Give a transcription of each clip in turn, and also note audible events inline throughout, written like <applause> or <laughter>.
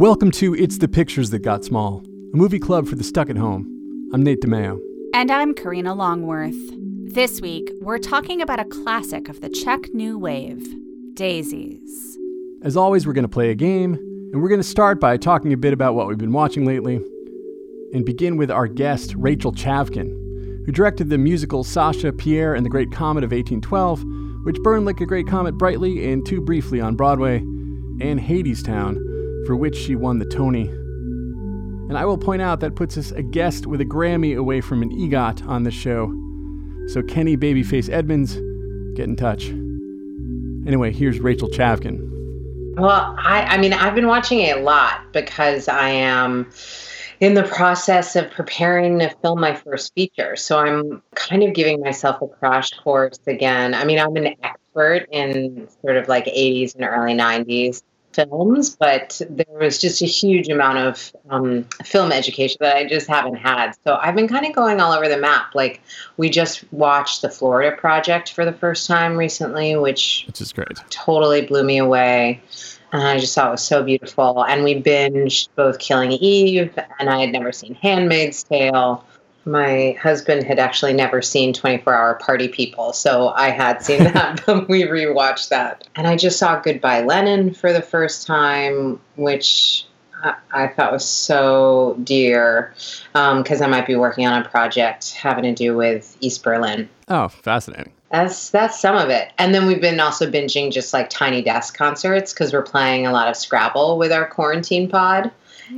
Welcome to It's the Pictures That Got Small, a movie club for the stuck at home. I'm Nate DiMeo. And I'm Karina Longworth. This week, we're talking about a classic of the Czech New Wave Daisies. As always, we're going to play a game, and we're going to start by talking a bit about what we've been watching lately, and begin with our guest, Rachel Chavkin, who directed the musical Sasha, Pierre, and the Great Comet of 1812, which burned like a great comet brightly and too briefly on Broadway, and Hadestown, for which she won the Tony. And I will point out that puts us a guest with a Grammy away from an EGOT on the show. So, Kenny Babyface Edmonds, get in touch. Anyway, here's Rachel Chavkin. Well, I, I mean, I've been watching a lot because I am in the process of preparing to film my first feature. So I'm kind of giving myself a crash course again. I mean, I'm an expert in sort of like 80s and early 90s films, but there was just a huge amount of um, film education that I just haven't had. So I've been kind of going all over the map. Like we just watched the Florida Project for the first time recently, which which is great. Totally blew me away. And I just thought it was so beautiful. And we binged both Killing Eve, and I had never seen Handmaid's Tale. My husband had actually never seen 24 Hour Party People, so I had seen <laughs> that, but we rewatched that. And I just saw Goodbye Lenin for the first time, which I, I thought was so dear because um, I might be working on a project having to do with East Berlin. Oh, fascinating. That's that's some of it. And then we've been also binging just like tiny desk concerts because we're playing a lot of Scrabble with our quarantine pod.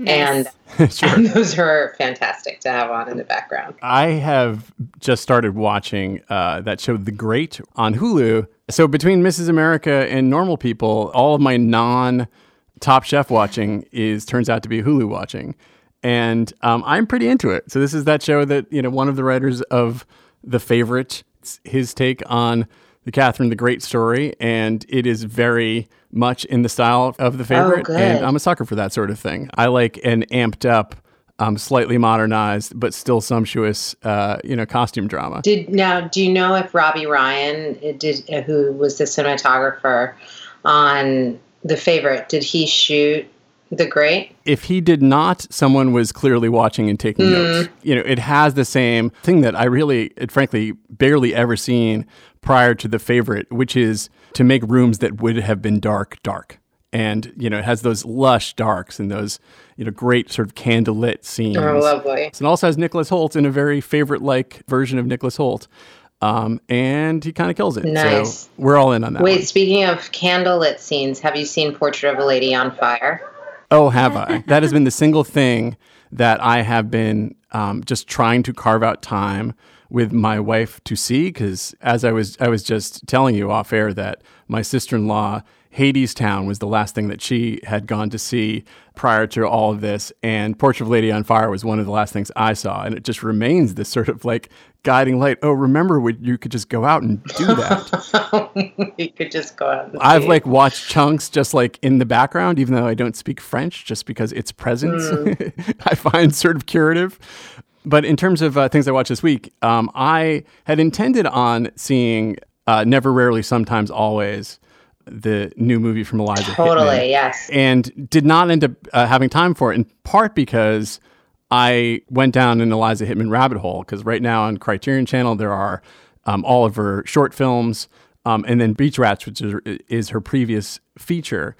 And, <laughs> <laughs> sure. and those are fantastic to have on in the background. I have just started watching uh, that show, The Great, on Hulu. So between Mrs. America and Normal People, all of my non Top Chef watching is turns out to be Hulu watching, and um, I'm pretty into it. So this is that show that you know one of the writers of The Favorite his take on the Catherine the Great story, and it is very much in the style of the favorite. Oh, and I'm a sucker for that sort of thing. I like an amped up, um, slightly modernized, but still sumptuous, uh, you know, costume drama. Did now? Do you know if Robbie Ryan uh, did, uh, who was the cinematographer on the favorite, did he shoot the Great? If he did not, someone was clearly watching and taking mm. notes. You know, it has the same thing that I really, it, frankly, barely ever seen prior to the favorite, which is to make rooms that would have been dark, dark. And, you know, it has those lush darks and those, you know, great sort of candlelit scenes. Oh, lovely. And also has Nicholas Hoult in a very favorite like version of Nicholas Hoult. Um, and he kind of kills it. Nice. So we're all in on that. Wait, one. speaking of candlelit scenes, have you seen Portrait of a Lady on Fire? Oh, have I? <laughs> that has been the single thing that I have been um, just trying to carve out time with my wife to see because as I was I was just telling you off air that my sister-in-law Hadestown was the last thing that she had gone to see prior to all of this. And Portrait of Lady on Fire was one of the last things I saw. And it just remains this sort of like guiding light. Oh, remember when you could just go out and do that? <laughs> you could just go out. I've like watched chunks just like in the background, even though I don't speak French, just because its presence mm. <laughs> I find sort of curative. But in terms of uh, things I watched this week, um, I had intended on seeing uh, Never, Rarely, Sometimes, Always the new movie from Eliza totally, Hittman, yes. And did not end up uh, having time for it, in part because I went down an Eliza Hittman rabbit hole. Because right now on Criterion Channel, there are um, all of her short films, um, and then Beach Rats, which is, is her previous feature.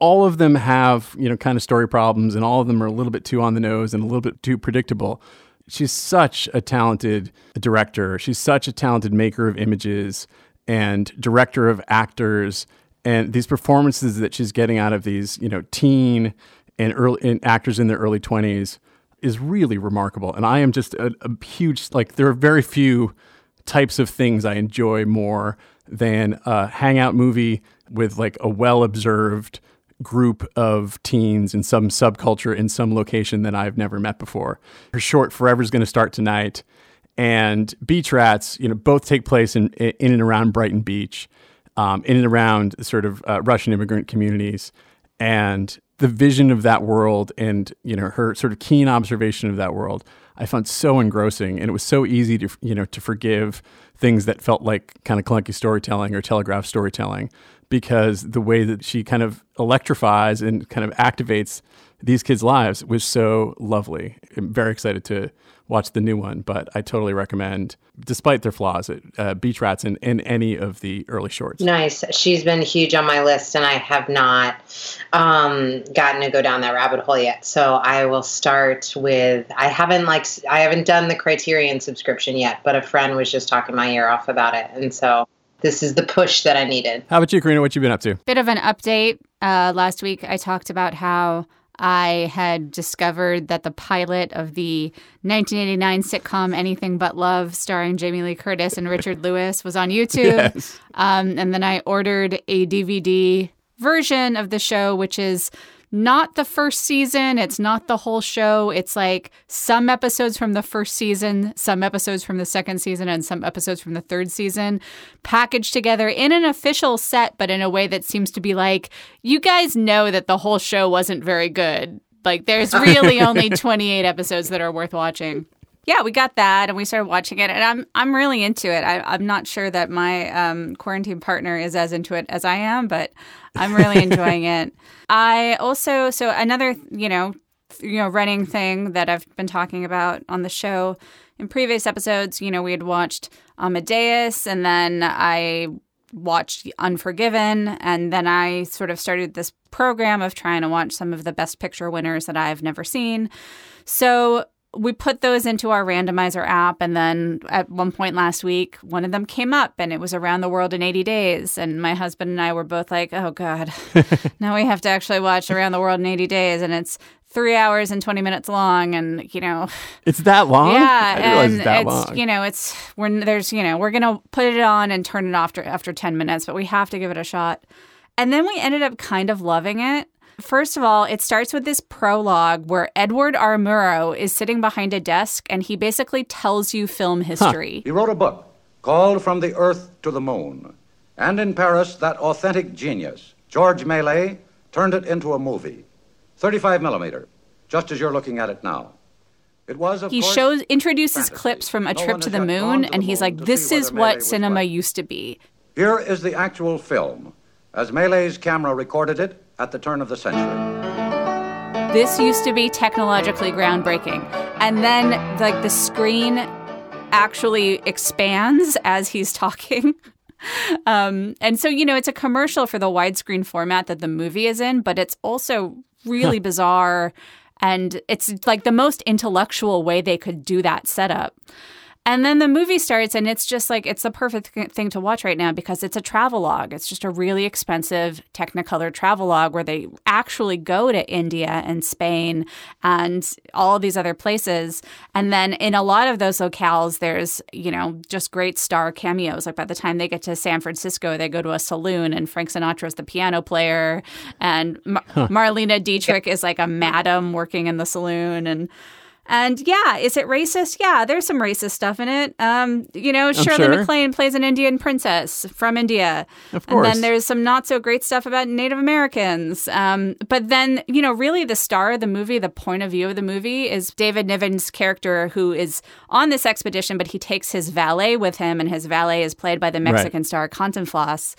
All of them have, you know, kind of story problems, and all of them are a little bit too on the nose and a little bit too predictable. She's such a talented director. She's such a talented maker of images and director of actors and these performances that she's getting out of these you know teen and early and actors in their early 20s is really remarkable and i am just a, a, huge like there are very few types of things i enjoy more than a hangout movie with like a well observed group of teens in some subculture in some location that i've never met before. Her short forever is going to start tonight and beach rats you know both take place in in and around brighton beach um, in and around sort of uh, Russian immigrant communities, and the vision of that world, and you know her sort of keen observation of that world, I found so engrossing, and it was so easy to you know to forgive things that felt like kind of clunky storytelling or telegraph storytelling, because the way that she kind of electrifies and kind of activates these kids' lives was so lovely. I'm very excited to watch the new one, but I totally recommend, despite their flaws, uh, Beach Rats in any of the early shorts. Nice. She's been huge on my list, and I have not um, gotten to go down that rabbit hole yet. So I will start with. I haven't like I haven't done the Criterion subscription yet, but a friend was just talking my ear off about it, and so this is the push that I needed. How about you, Karina? What you been up to? Bit of an update. Uh, last week, I talked about how I had discovered that the pilot of the 1989 sitcom Anything But Love, starring Jamie Lee Curtis and Richard <laughs> Lewis, was on YouTube. Yes. Um, and then I ordered a DVD version of the show, which is not the first season. It's not the whole show. It's like some episodes from the first season, some episodes from the second season, and some episodes from the third season packaged together in an official set, but in a way that seems to be like, you guys know that the whole show wasn't very good. Like, there's <laughs> really only 28 episodes that are worth watching yeah, we got that and we started watching it, and I'm I'm really into it. I, am not sure that my um, quarantine partner is as into it as I am, but I'm really <laughs> enjoying it. I also so another you know you know running thing that I've been talking about on the show in previous episodes. You know, we had watched Amadeus, and then I watched Unforgiven, and then I sort of started this program of trying to watch some of the Best Picture winners that I've never seen. So we put those into our randomizer app and then at one point last week one of them came up and it was around the world in 80 days and my husband and i were both like oh god. <laughs> Now we have to actually watch around the world in 80 days and it's three hours and 20 minutes long and you know. It's that long? Yeah and it's, long. you know it's when there's you know we're gonna put it on and turn it off after, after 10 minutes but we have to give it a shot. And then we ended up kind of loving it First of all, it starts with this prologue where Edward R. Murrow is sitting behind a desk and he basically tells you film history. Huh. He wrote a book called From the Earth to the Moon. And in Paris, that authentic genius, George Méliès, turned it into a movie. 35 millimeter, just as you're looking at it now. It was, he course, shows introduces fantasy. clips from a no trip to the to moon, the and he's moon like, "This is what Méliès cinema right. used to be." Here is the actual film, as Méliès's camera recorded it at the turn of the century. This used to be technologically groundbreaking, and then like the screen actually expands <laughs> as he's talking. <laughs> Um, and so, you know, it's a commercial for the widescreen format that the movie is in, but it's also really bizarre. And it's like the most intellectual way they could do that setup. And then the movie starts, and it's just like it's the perfect thing to watch right now because it's a travelogue. It's just a really expensive Technicolor travelogue where they actually go to India and Spain and all of these other places. And then in a lot of those locales, there's, you know, just great star cameos. Like by the time they get to San Francisco, they go to a saloon, and Frank Sinatra's the piano player, and Mar- huh. Marlene Dietrich is like a madam working in the saloon. And and yeah, is it racist? Yeah, there's some racist stuff in it. Um, you know, Shirley sure. MacLaine plays an Indian princess from India. Of course. And then there's some not so great stuff about Native Americans. Um, but then, you know, really the star of the movie, the point of view of the movie is David Niven's character who is on this expedition, but he takes his valet with him, and his valet is played by the Mexican right. star Cantinflas.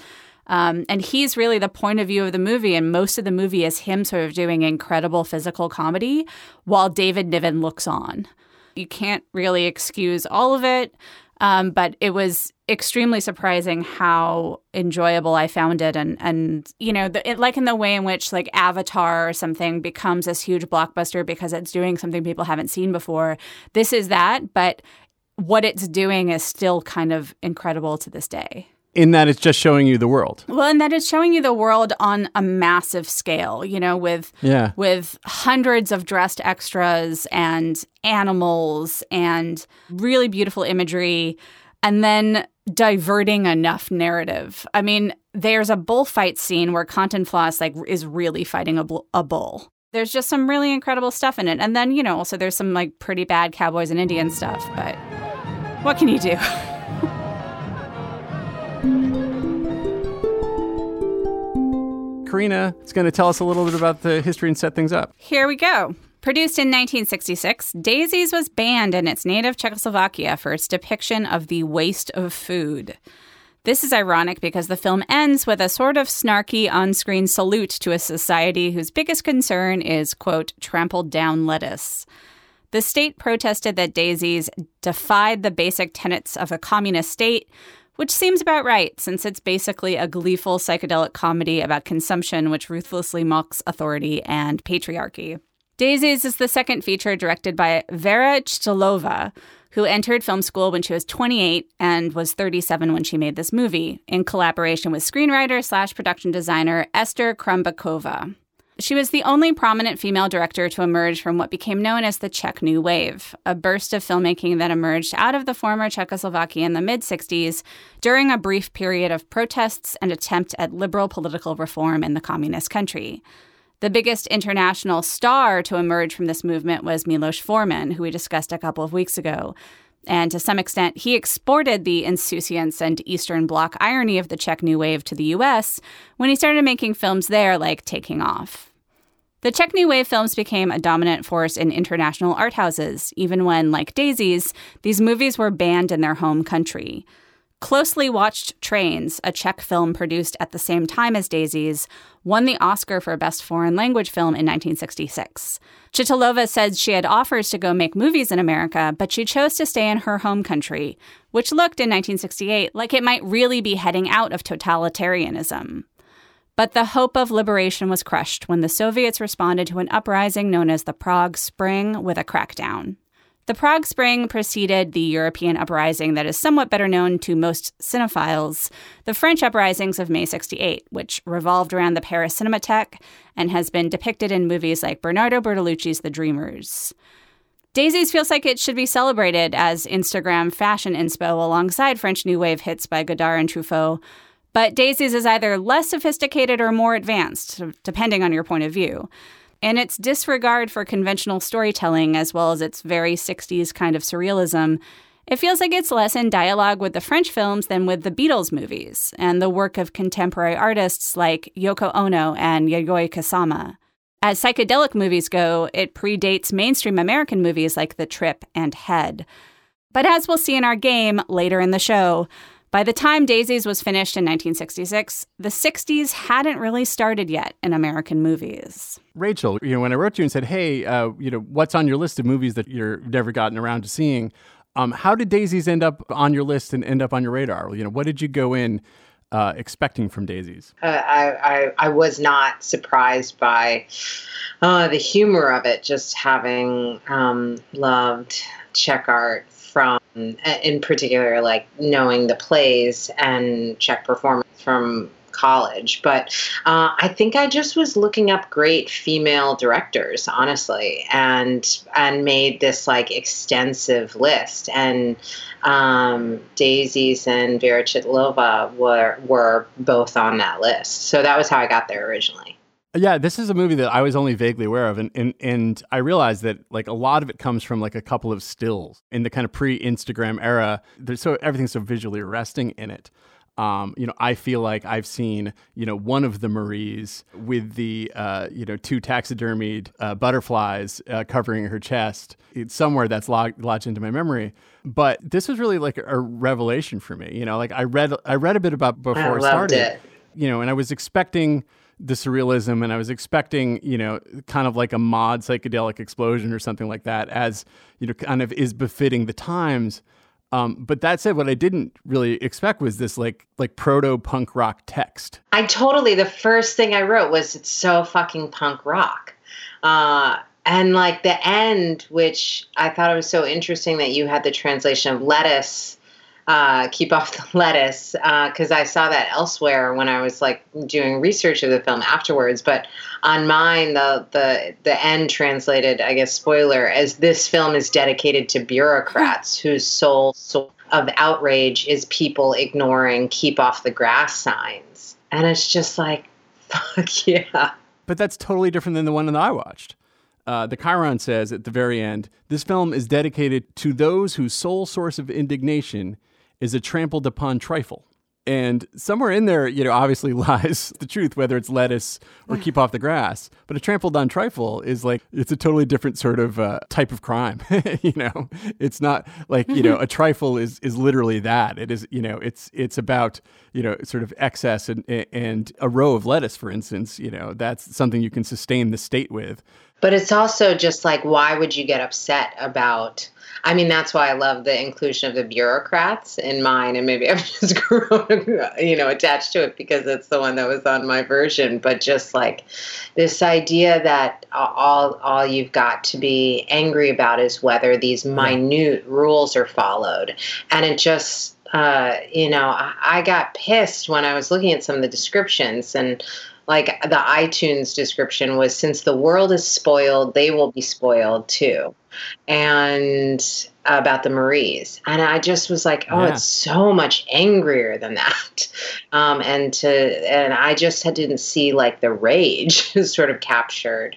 Um, and he's really the point of view of the movie, and most of the movie is him sort of doing incredible physical comedy while David Niven looks on. You can't really excuse all of it, um, but it was extremely surprising how enjoyable I found it, and and you know, the, it, like in the way in which like Avatar or something becomes this huge blockbuster because it's doing something people haven't seen before. This is that, but what it's doing is still kind of incredible to this day in that it's just showing you the world. Well, and that it's showing you the world on a massive scale, you know, with yeah. with hundreds of dressed extras and animals and really beautiful imagery and then diverting enough narrative. I mean, there's a bullfight scene where Cantinflas like is really fighting a, bull, a bull. There's just some really incredible stuff in it. And then, you know, also there's some like pretty bad cowboys and Indian stuff, but what can you do? <laughs> Karina is going to tell us a little bit about the history and set things up. Here we go. Produced in 1966, Daisies was banned in its native Czechoslovakia for its depiction of the waste of food. This is ironic because the film ends with a sort of snarky on screen salute to a society whose biggest concern is, quote, trampled down lettuce. The state protested that Daisies defied the basic tenets of a communist state, which seems about right since it's basically a gleeful psychedelic comedy about consumption which ruthlessly mocks authority and patriarchy. Daisies is the second feature directed by Vera Chytilova, who entered film school when she was 28 and was 37 when she made this movie, in collaboration with screenwriter slash production designer Ester Krumbachová. She was the only prominent female director to emerge from what became known as the Czech New Wave, a burst of filmmaking that emerged out of the former Czechoslovakia in the mid 60s during a brief period of protests and attempt at liberal political reform in the communist country. The biggest international star to emerge from this movement was Milos Forman, who we discussed a couple of weeks ago. And to some extent, he exported the insouciance and Eastern Bloc irony of the Czech New Wave to the US when he started making films there like Taking Off. The Czech New Wave films became a dominant force in international art houses, even when, like Daisies, these movies were banned in their home country. Closely Watched Trains, a Czech film produced at the same time as Daisies, won the Oscar for Best Foreign Language Film in 1966. Chytilova said she had offers to go make movies in America, but she chose to stay in her home country, which looked in 1968 like it might really be heading out of totalitarianism. But the hope of liberation was crushed when the Soviets responded to an uprising known as the Prague Spring with a crackdown. The Prague Spring preceded the European uprising that is somewhat better known to most cinephiles, the French uprisings of May 68, which revolved around the Paris Cinematheque and has been depicted in movies like Bernardo Bertolucci's The Dreamers. Daisies feels like it should be celebrated as Instagram fashion inspo alongside French New Wave hits by Godard and Truffaut, but Daisy's is either less sophisticated or more advanced, depending on your point of view and its disregard for conventional storytelling, as well as its very 60s kind of surrealism, it feels like it's less in dialogue with the French films than with the Beatles movies and the work of contemporary artists like Yoko Ono and Yayoi Kusama. As psychedelic movies go, it predates mainstream American movies like The Trip and Head. But as we'll see in our game later in the show, by the time Daisies was finished in 1966, the 60s hadn't really started yet in American movies. Rachel, you know, when I wrote to you and said, "Hey, uh, you know, what's on your list of movies that you've never gotten around to seeing?" Um, how did Daisies end up on your list and end up on your radar? You know, what did you go in uh, expecting from Daisies? Uh, I, I, I was not surprised by uh, the humor of it. Just having um, loved Czech art from, in particular, like knowing the plays and Czech performance from college. But uh, I think I just was looking up great female directors, honestly, and and made this like extensive list. And um, Daisies and Vera Chytilova were were both on that list. So that was how I got there originally. Yeah, this is a movie that I was only vaguely aware of, and, and and I realized that like a lot of it comes from like a couple of stills in the kind of pre-Instagram era. There's so everything's so visually arresting in it. Um, you know, I feel like I've seen you know one of the Maries with the uh, you know two taxidermied uh, butterflies uh, covering her chest. It's somewhere that's lodged, lodged into my memory. But this was really like a revelation for me. You know, like I read I read a bit about before I, I started. It. You know, and I was expecting the surrealism and I was expecting, you know, kind of like a mod psychedelic explosion or something like that as, you know, kind of is befitting the times. Um, but that said, what I didn't really expect was this like like proto punk rock text. I totally the first thing I wrote was it's so fucking punk rock. Uh, and like the end, which I thought it was so interesting that you had the translation of lettuce uh, keep off the <laughs> lettuce because uh, I saw that elsewhere when I was like doing research of the film afterwards. But on mine, the the the end translated, I guess, spoiler, as this film is dedicated to bureaucrats <laughs> whose sole source of outrage is people ignoring "keep off the grass" signs, and it's just like, <laughs> fuck yeah. But that's totally different than the one that I watched. Uh, the Chyron says at the very end, this film is dedicated to those whose sole source of indignation is a trampled upon trifle. And somewhere in there, you know, obviously <laughs> lies the truth, whether it's lettuce or keep off the grass. But a trampled on trifle is like, it's a totally different sort of uh, type of crime. <laughs> you know, it's not like, you know, a trifle is, is literally that. It is, you know, it's, it's about, you know, sort of excess and, and a row of lettuce, for instance, you know, that's something you can sustain the state with. But it's also just like, why would you get upset about? I mean, that's why I love the inclusion of the bureaucrats in mine, and maybe <laughs> I've just grown, you know, attached to it because it's the one that was on my version. But just like this idea that all all you've got to be angry about is whether these minute rules are followed, and it just uh, you know, I, I got pissed when I was looking at some of the descriptions and like the iTunes description was since the world is spoiled, they will be spoiled too. And about the Maries. And I just was like, oh, yeah. it's so much angrier than that. <laughs> Um, and to and I just had, didn't see like the rage <laughs> sort of captured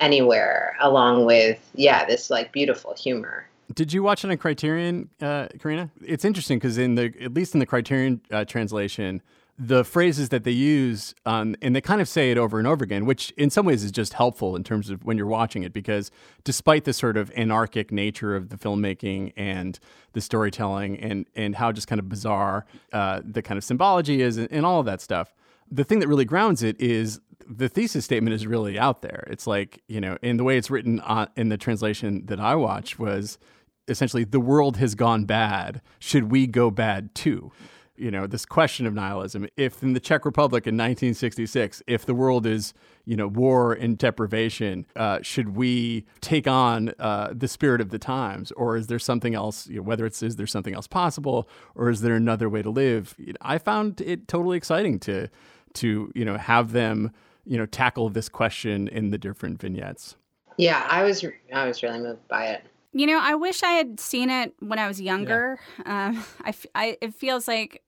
anywhere along with yeah, this like beautiful humor. Did you watch it on Criterion, uh, Karina? It's interesting because in the at least in the Criterion uh, translation, the phrases that they use, um, and they kind of say it over and over again, which in some ways is just helpful in terms of when you're watching it, because despite the sort of anarchic nature of the filmmaking and the storytelling and and how just kind of bizarre uh, the kind of symbology is and, and all of that stuff, the thing that really grounds it is the thesis statement is really out there. It's like you know, in the way it's written on, in the translation that I watched was essentially the world has gone bad. Should we go bad too? You know this question of nihilism. If in the czech republic in 1966 if the world is you know war and deprivation uh, should we take on uh, the spirit of the times? Or is there something else you know, whether it's is there something else possible? Or is there another way to live? I found it totally exciting to to you know have them you know tackle this question in the different vignettes. Yeah i was i was really moved by it you know, I wish I had seen it when I was younger. Yeah. Um, <laughs> I, I, it feels like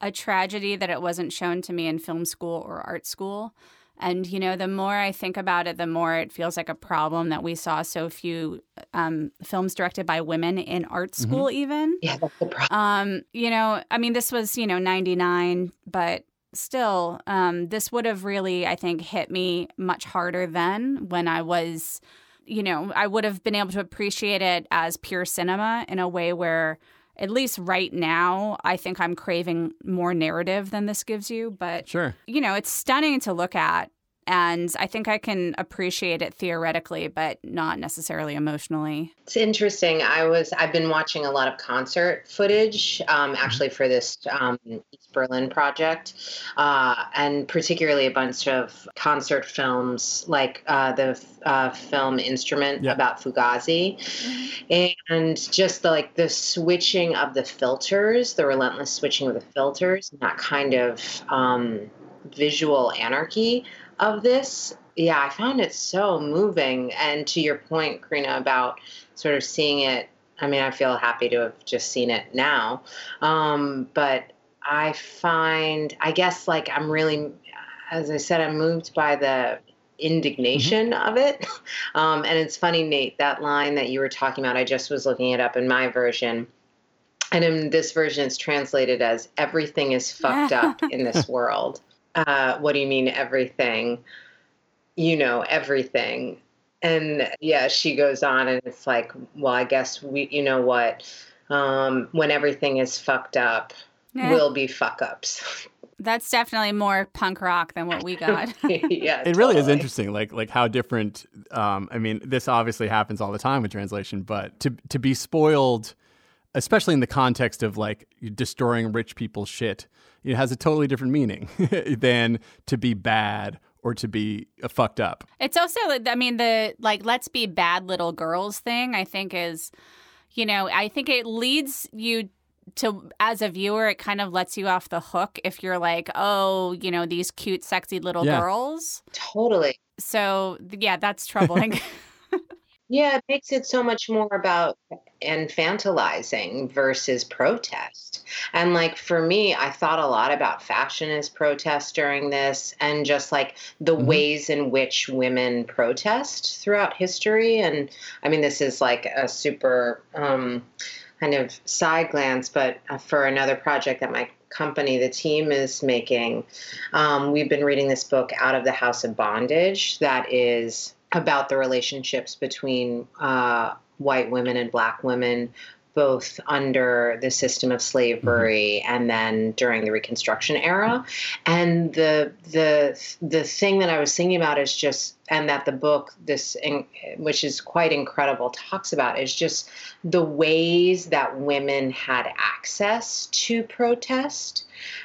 a tragedy that it wasn't shown to me in film school or art school. And, you know, the more I think about it, the more it feels like a problem that we saw so few um, films directed by women in art mm-hmm. school, mm-hmm. even. Yeah, that's the problem. Um, you know, I mean, this was, you know, 99, but still, um, this would have really, I think, hit me much harder then when I was, you know, I would have been able to appreciate it as pure cinema in a way where at least right now, I think I'm craving more narrative than this gives you. But, sure. you know, it's stunning to look at and I think I can appreciate it theoretically, but not necessarily emotionally. It's interesting. I was I've been watching a lot of concert footage, um, mm-hmm. actually for this um, East Berlin project, uh, and particularly a bunch of concert films, like uh, the uh, film Instrument yep. about Fugazi, mm-hmm. and just the, like the switching of the filters, the relentless switching of the filters, and that kind of um, visual anarchy of this, yeah, I found it so moving. And to your point, Karina, about sort of seeing it, I mean, I feel happy to have just seen it now. Um, but I find, I guess, like I'm really, as I said, I'm moved by the indignation mm-hmm. of it. <laughs> Um, and it's funny, Nate, that line that you were talking about, I just was looking it up in my version. And in this version, it's translated as everything is fucked up in this <laughs> world uh, what do you mean everything? You know, everything. And yeah, she goes on and it's like, well, I guess we, you know what? Um, when everything is fucked up, yeah. will be fuck ups. <laughs> That's definitely more punk rock than what we got. <laughs> yeah, it really is interesting, like like how different. Um, I mean, this obviously happens all the time with translation, but to to be spoiled, especially in the context of like destroying rich people's shit, it has a totally different meaning <laughs> than to be bad or to be uh, fucked up. It's also, I mean, the like, let's be bad little girls thing, I think is, you know, I think it leads you to, as a viewer, it kind of lets you off the hook if you're like, oh, you know, these cute, sexy little yeah. girls. Totally. So, yeah, that's troubling. <laughs> Yeah, it makes it so much more about infantilizing versus protest. And like for me, I thought a lot about fashion as protest during this and just like the mm-hmm. ways in which women protest throughout history. And I mean, this is like a super um, kind of side glance, but uh, for another project that my company, the team is making. Um, we've been reading this book, Out of the House of Bondage, that is about the relationships between uh, white women and black women both under the system of slavery mm-hmm. and then during the Reconstruction era. And the the the thing that I was thinking about is just, and that the book, this which is quite incredible, talks about is just the ways that women had access to protest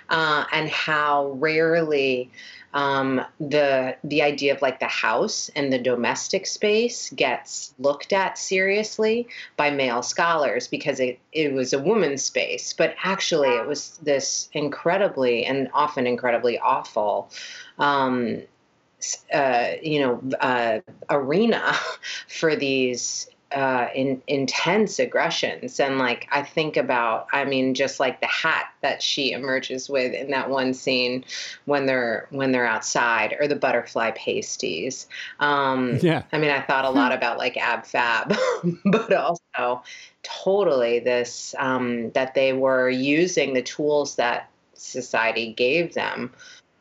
uh, and how rarely um, the the idea of like the house and the domestic space gets looked at seriously by male scholars because it, it was a woman's space, but actually it was this incredibly and often incredibly awful um, uh, you know, uh, arena <laughs> for these uh, in, intense aggressions. And like, I think about, I mean, just like the hat that she emerges with in that one scene when they're, when they're outside or the butterfly pasties. Um, yeah. I mean, I thought a lot about like ab fab, <laughs> but also totally this, um, that they were using the tools that society gave them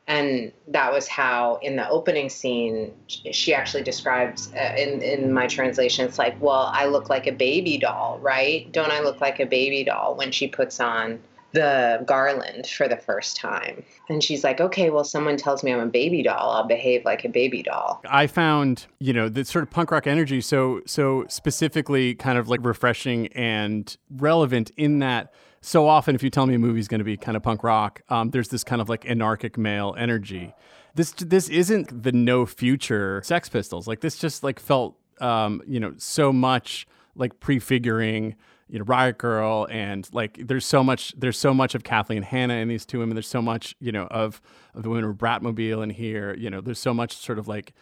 and that was how in the opening scene she actually describes uh, in in my translation it's like well i look like a baby doll right? Don't i look like a baby doll? when she puts on the garland for the first time. And she's like okay well someone tells me i'm a baby doll i'll behave like a baby doll. I found you know the sort of punk rock energy so so specifically kind of like refreshing and relevant in that so often, if you tell me a movie's going to be kind of punk rock, um, there's this kind of like anarchic male energy. This this isn't the no future Sex Pistols. Like this just like felt um, you know so much like prefiguring you know Riot Grrrl and like there's so much there's so much of Kathleen Hanna in these two women. There's so much you know of of the women of Bratmobile in here. You know there's so much sort of like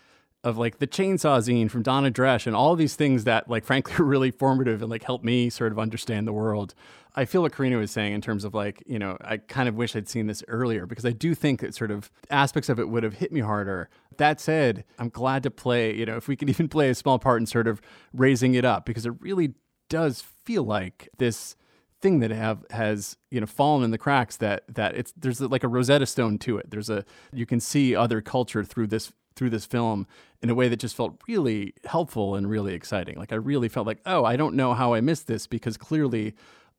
of like the chainsaw zine from Donna Dresch and all these things that like <laughs> frankly are really formative and like help me sort of understand the world. I feel what Karina was saying in terms of like, you know, I kind of wish I'd seen this earlier because I do think that sort of aspects of it would have hit me harder. That said, I'm glad to play, you know, if we could <laughs> even play a small part in sort of raising it up because it really does feel like this thing that have has you know fallen in the cracks that that it's there's like a Rosetta Stone to it. There's a you can see other culture through this through this film in a way that just felt really helpful and really exciting. Like I really felt like, oh, I don't know how I missed this because clearly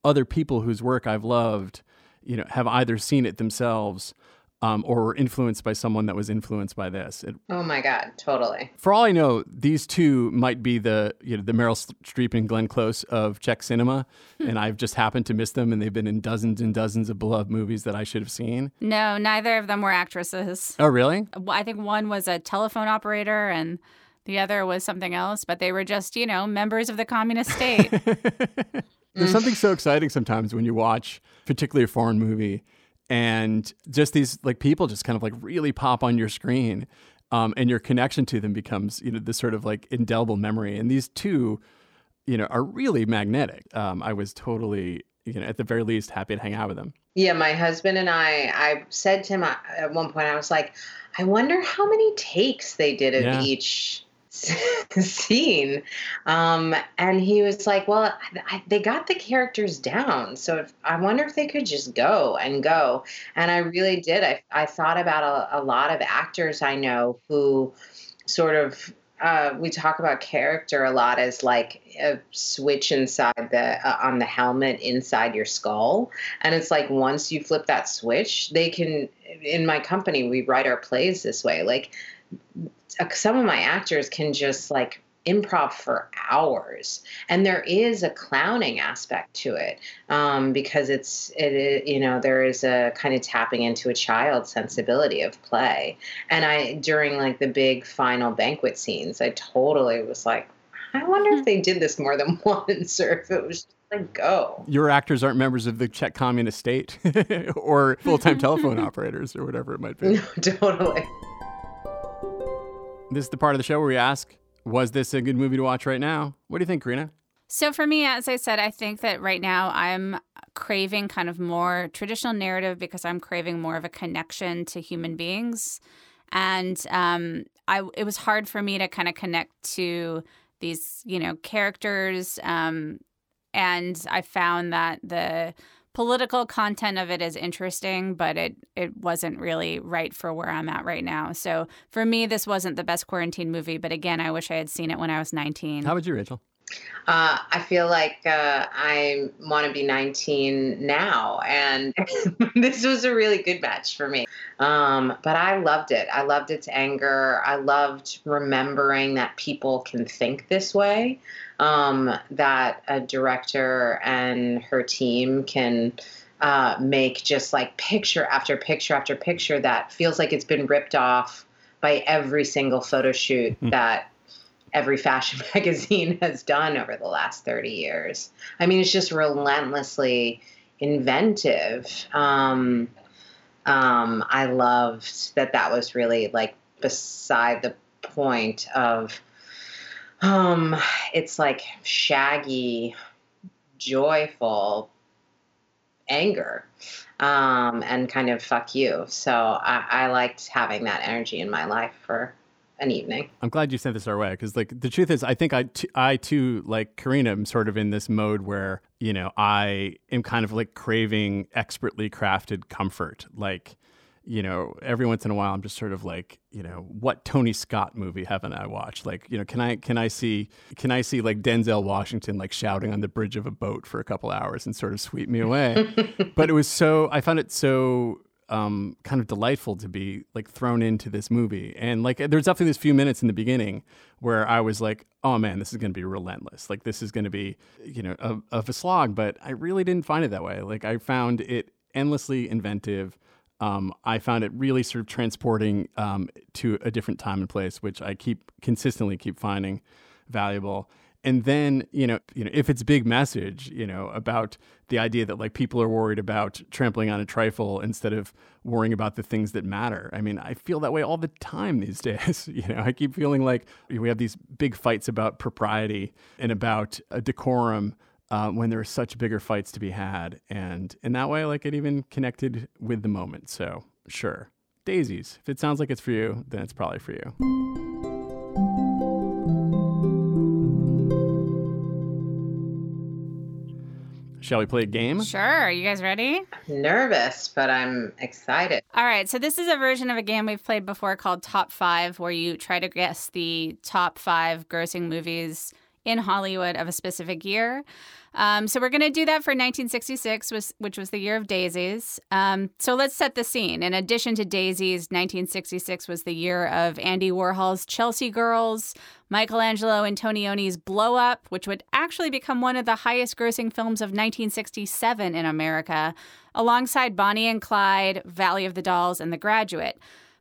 other people whose work I've loved, you know, have either seen it themselves um, or were influenced by someone that was influenced by this. It, oh my God, totally. For all I know, these two might be the you know the Meryl Streep and Glenn Close of Czech cinema, and I've just happened to miss them, and they've been in dozens and dozens of beloved movies that I should have seen. No, neither of them were actresses. Oh, really? I think one was a telephone operator, and the other was something else, but they were just you know members of the communist state. <laughs> There's something so exciting sometimes when you watch, particularly a foreign movie, and just these like people just kind of like really pop on your screen um, and your connection to them becomes you know this sort of like indelible memory. And these two you know are really magnetic. Um, i was totally you know at the very least happy to hang out with them. Yeah my husband and i i said to him at one point i was like i wonder how many takes they did of yeah. each <laughs> scene. Um, and he was like, Well, I, they got the characters down. So if, I wonder if they could just go and go. And I really did. I, I thought about a, a lot of actors I know who sort of uh, we talk about character a lot as like a switch inside the uh, on the helmet inside your skull and it's like once you flip that switch they can in my company we write our plays this way like some of my actors can just like improv for hours. And there is a clowning aspect to it um, because it's it you know there is a kind of tapping into a child's sensibility of play. And i during like the big final banquet scenes i totally was like i wonder if they did this more than <laughs> once or if it was like go. Your actors aren't members of the czech communist state <laughs> or full-time telephone <laughs> operators or whatever it might be. No, totally this is the part of the show where we ask, was this a good movie to watch right now? What do you think, Karina? So for me, as I said, I think that right now I'm craving kind of more traditional narrative because I'm craving more of a connection to human beings, and um, I it was hard for me to kind of connect to these you know characters, um, and I found that the political content of it is interesting, but it it wasn't really right for where I'm at right now. So for me, this wasn't the best quarantine movie. But again, I wish I had seen it when I was 19. How about you, Rachel? Uh, I feel like uh, I want to be 19 now, and <laughs> this was a really good match for me. Um, but I loved it. I loved its anger. I loved remembering that people can think this way, um, that a director and her team can. Uh, make just like picture after picture after picture that feels like it's been ripped off by every single photo shoot that every fashion <laughs> magazine has done over the last 30 years. I mean, it's just relentlessly inventive. Um, um, I loved that that was really like beside the point of, um, it's like shaggy, joyful anger um, and kind of fuck you. So I, I liked having that energy in my life for an evening. I'm glad you sent this our way because, like, the truth is, I think I, t- I too, like Karina, am sort of in this mode where you know I am kind of like craving expertly crafted comfort. Like, you know, every once in a while, I'm just sort of like, you know, what Tony Scott movie haven't I watched? Like, you know, can I can I see can I see like Denzel Washington like shouting on the bridge of a boat for a couple hours and sort of sweep me away? <laughs> but it was so I found it so um, kind of delightful to be like thrown into this movie. And like, there's definitely this few minutes in the beginning where I was like, oh man, this is going to be relentless. Like, this is going to be, you know, of a slog. But I really didn't find it that way. Like, I found it endlessly inventive. Um, I found it really sort of transporting um, to a different time and place, which I keep consistently keep finding valuable. And then you know you know if it's big message you know about the idea that like people are worried about trampling on a trifle instead of worrying about the things that matter. I mean i feel that way all the time these <laughs> days you know? I keep feeling like we have these big fights about propriety and about decorum uh, when there are such bigger fights to be had and in that way like it even connected with the moment so sure daisies if it sounds like it's for you then it's probably for you Shall we play a game? Sure. Are You guys ready? Nervous, but I'm excited. All right. So, this is a version of a game we've played before called Top Five, where you try to guess the top five grossing movies in Hollywood of a specific year. Um, so we're going to do that for 1966, was, which was the year of Daisies. Um, so let's set the scene. In addition to Daisies, 1966 was the year of Andy Warhol's Chelsea Girls, Michelangelo Antonioni's Blow Up, which would actually become one of the highest grossing films of 1967 in America, alongside Bonnie and Clyde, Valley of the Dolls, and The Graduate.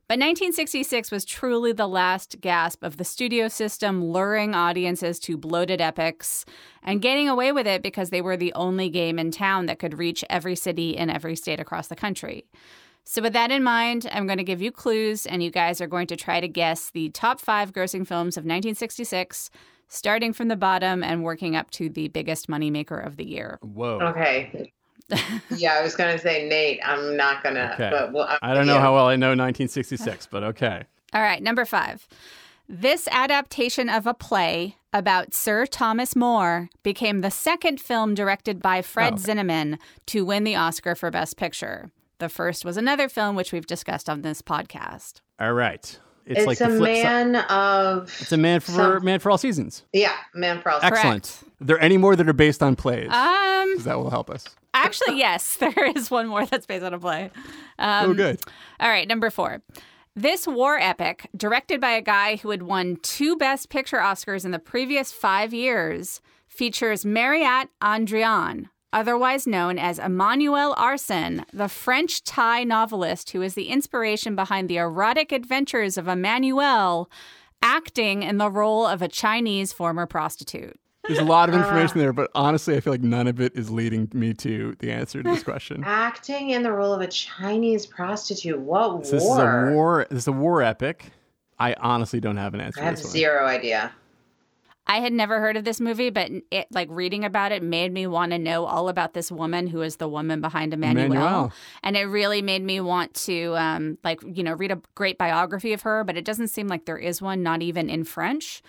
But 1966 was truly the last gasp of the studio system luring audiences to bloated epics and getting away with it because they were the only game in town that could reach every city in every state across the country. So, with that in mind, I'm going to give you clues, and you guys are going to try to guess the top five grossing films of 1966, starting from the bottom and working up to the biggest moneymaker of the year. Whoa. Okay. Yeah, I was going to say Nate. I'm not going to. Okay. But well, I don't know how well I know 1966, but okay. All right, number five. This adaptation of a play about Sir Thomas More became the second film directed by Fred Oh, okay. Zinnemann to win the Oscar for Best Picture. The first was another film which we've discussed on this podcast. All right. It's, It's, like a the flip side. man of. It's a man for some- man for all seasons. Yeah, man for all. Excellent. Are there any more that are based on plays? Um, 'Cause that will help us. actually, yes, <laughs> there is one more that's based on a play. Um, oh, good. All right, number four. This war epic, directed by a guy who had won two Best Picture Oscars in the previous five years, features Mariette Andrian, otherwise known as Emmanuelle Arsan, the French Thai novelist who is the inspiration behind the erotic adventures of Emmanuelle, acting in the role of a Chinese former prostitute. There's a lot of uh, information there, but honestly, I feel like none of it is leading me to the answer to this question. Acting in the role of a Chinese prostitute. What So this is a war. This is a war epic. I honestly don't have an answer. I to have this one. zero idea. I had never heard of this movie, but it like reading about it made me want to know all about this woman who is the woman behind Emmanuelle. Emmanuelle. And it really made me want to um like, you know, read a great biography of her, but it doesn't seem like there is one, not even in French.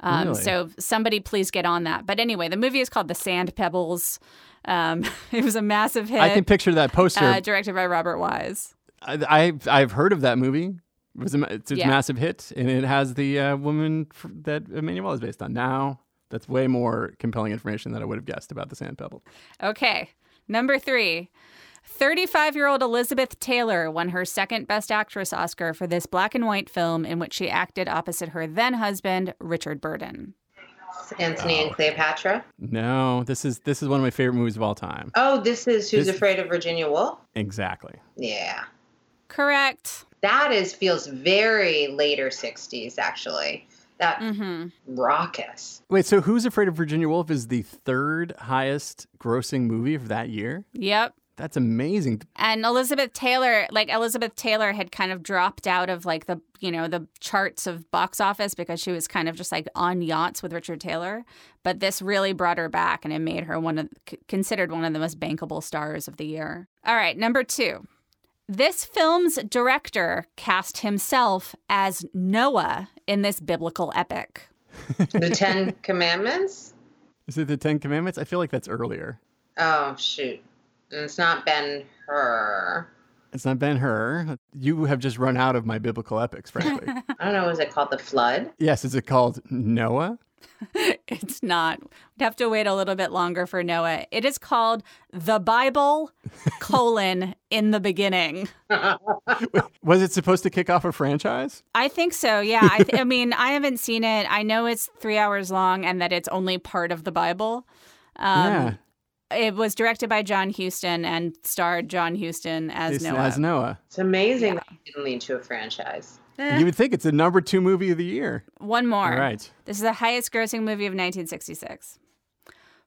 Um, Really? So somebody please get on that. But anyway, the movie is called The Sand Pebbles. Um, <laughs> it was a massive hit. I can picture that poster. uh, directed by Robert Wise. I, I've I've heard of that movie. It was a, it's a Yeah. massive hit, and it has the uh, woman f- that Emmanuelle is based on. Now, that's way more compelling information than I would have guessed about the Sand Pebble. Okay. Number three. 35 year old Elizabeth Taylor won her second Best Actress Oscar for this black and white film in which she acted opposite her then husband, Richard Burton. Anthony and Cleopatra. No, this is this is one of my favorite movies of all time. Oh, this is Who's This- Afraid of Virginia Woolf? Exactly. Yeah. Correct. That is feels very later 60s, actually. That mm-hmm. raucous. Wait, so Who's Afraid of Virginia Woolf is the third highest grossing movie of that year? Yep. That's amazing. And Elizabeth Taylor, like Elizabeth Taylor had kind of dropped out of like the, you know, the charts of box office because she was kind of just like on yachts with Richard Taylor. But this really brought her back and it made her one of, considered one of the most bankable stars of the year. All right, number two. This film's director cast himself as Noah in this biblical epic. <laughs> The Ten Commandments? Is it the Ten Commandments? I feel like that's earlier. Oh, shoot. And it's not Ben Hur. It's not Ben Hur. You have just run out of my biblical epics, frankly. <laughs> I don't know. Was it called The Flood? yes, is it called Noah? <laughs> It's not. We'd have to wait a little bit longer for Noah. It is called The Bible, <laughs> colon, in the beginning. <laughs> Was it supposed to kick off a franchise? I think so. Yeah. I, th- I mean, I haven't seen it. I know it's three hours long and that it's only part of the Bible. Um, yeah, It was directed by John Huston and starred John Huston as it's Noah. as Noah. It's amazing that it didn't lead to a franchise. Eh, You would think it's the number two movie of the year. One more. All right. This is the highest grossing movie of 1966.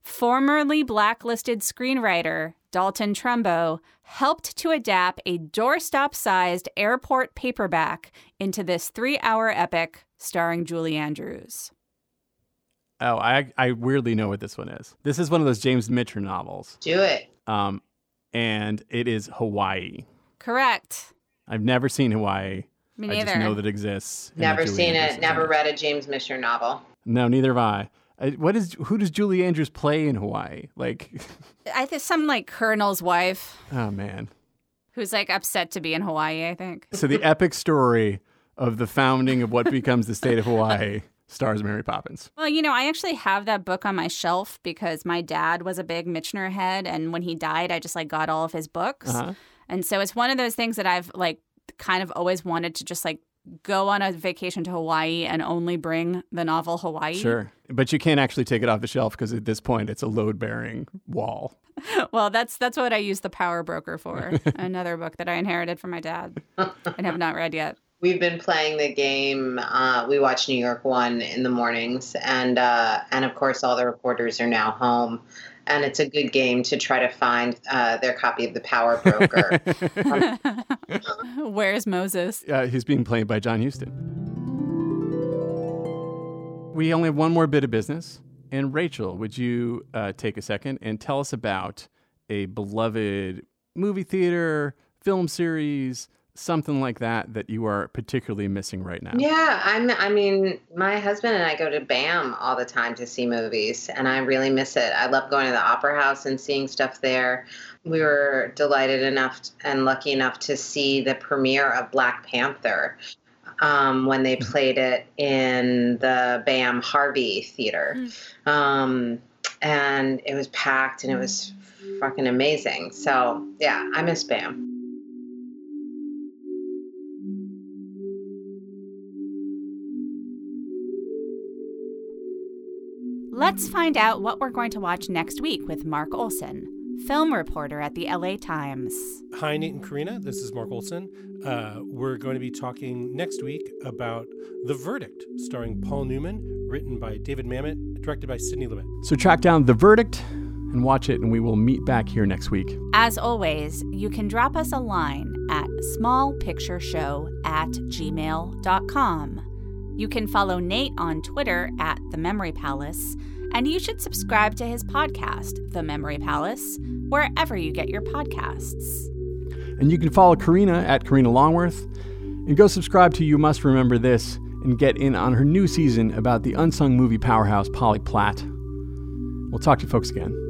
Formerly blacklisted screenwriter Dalton Trumbo helped to adapt a doorstop sized airport paperback into this three hour epic starring Julie Andrews. Oh, I I weirdly know what this one is. This is one of those James Michener novels, Do it. um, and it is Hawaii. Correct. I've never seen Hawaii. Me neither. I just know that it exists. and that Never seen Andrews it. is in Never read a James Michener novel. No, neither have I. I. What is who does Julie Andrews play in Hawaii? Like, <laughs> I think some like colonel's wife oh man. who's like upset to be in Hawaii, I think. So the <laughs> epic story of the founding of what becomes the state of Hawaii <laughs> stars Mary Poppins. Well, you know, I actually have that book on my shelf because my dad was a big Michener head, and when he died, I just like got all of his books, Uh-huh. and so it's one of those things that I've like kind of always wanted to just like go on a vacation to Hawaii and only bring the novel Hawaii. Sure, but you can't actually take it off the shelf because at this point it's a load-bearing wall. <laughs> Well, that's that's what I use the Power Broker for. <laughs> Another book that I inherited from my dad and have not read yet. We've been playing the game. Uh, we watch New York One in the mornings, and uh, and of course, all the reporters are now home. And it's a good game to try to find uh, their copy of The Power Broker. <laughs> <laughs> Where's Moses? Uh, he's being played by John Huston. We only have one more bit of business. And Rachel, would you uh, take a second and tell us about a beloved movie theater, film series, something like that that you are particularly missing right now? yeah, I'm. I mean, my husband and I go to BAM all the time to see movies, and I really miss it. I love going to the Opera House and seeing stuff there. We were delighted enough and lucky enough to see the premiere of Black Panther um, when they played it in the BAM Harvey Theater. Um, and it was packed and it was fucking amazing. So, yeah, I miss BAM. Let's find out what we're going to watch next week with Mark Olsen, film reporter at the LA Times. Hi, Nate and Karina. This is Mark Olsen. Uh, we're going to be talking next week about The Verdict, starring Paul Newman, written by David Mamet, directed by Sidney Lumet. So track down The Verdict and watch it, and we will meet back here next week. As always, you can drop us a line at smallpictureshow at gmail.com. You can follow Nate on Twitter at The Memory Palace, and you should subscribe to his podcast, The Memory Palace, wherever you get your podcasts. And you can follow Karina at Karina Longworth and go subscribe to You Must Remember This and get in on her new season about the unsung movie powerhouse Polly Platt. We'll talk to you folks again.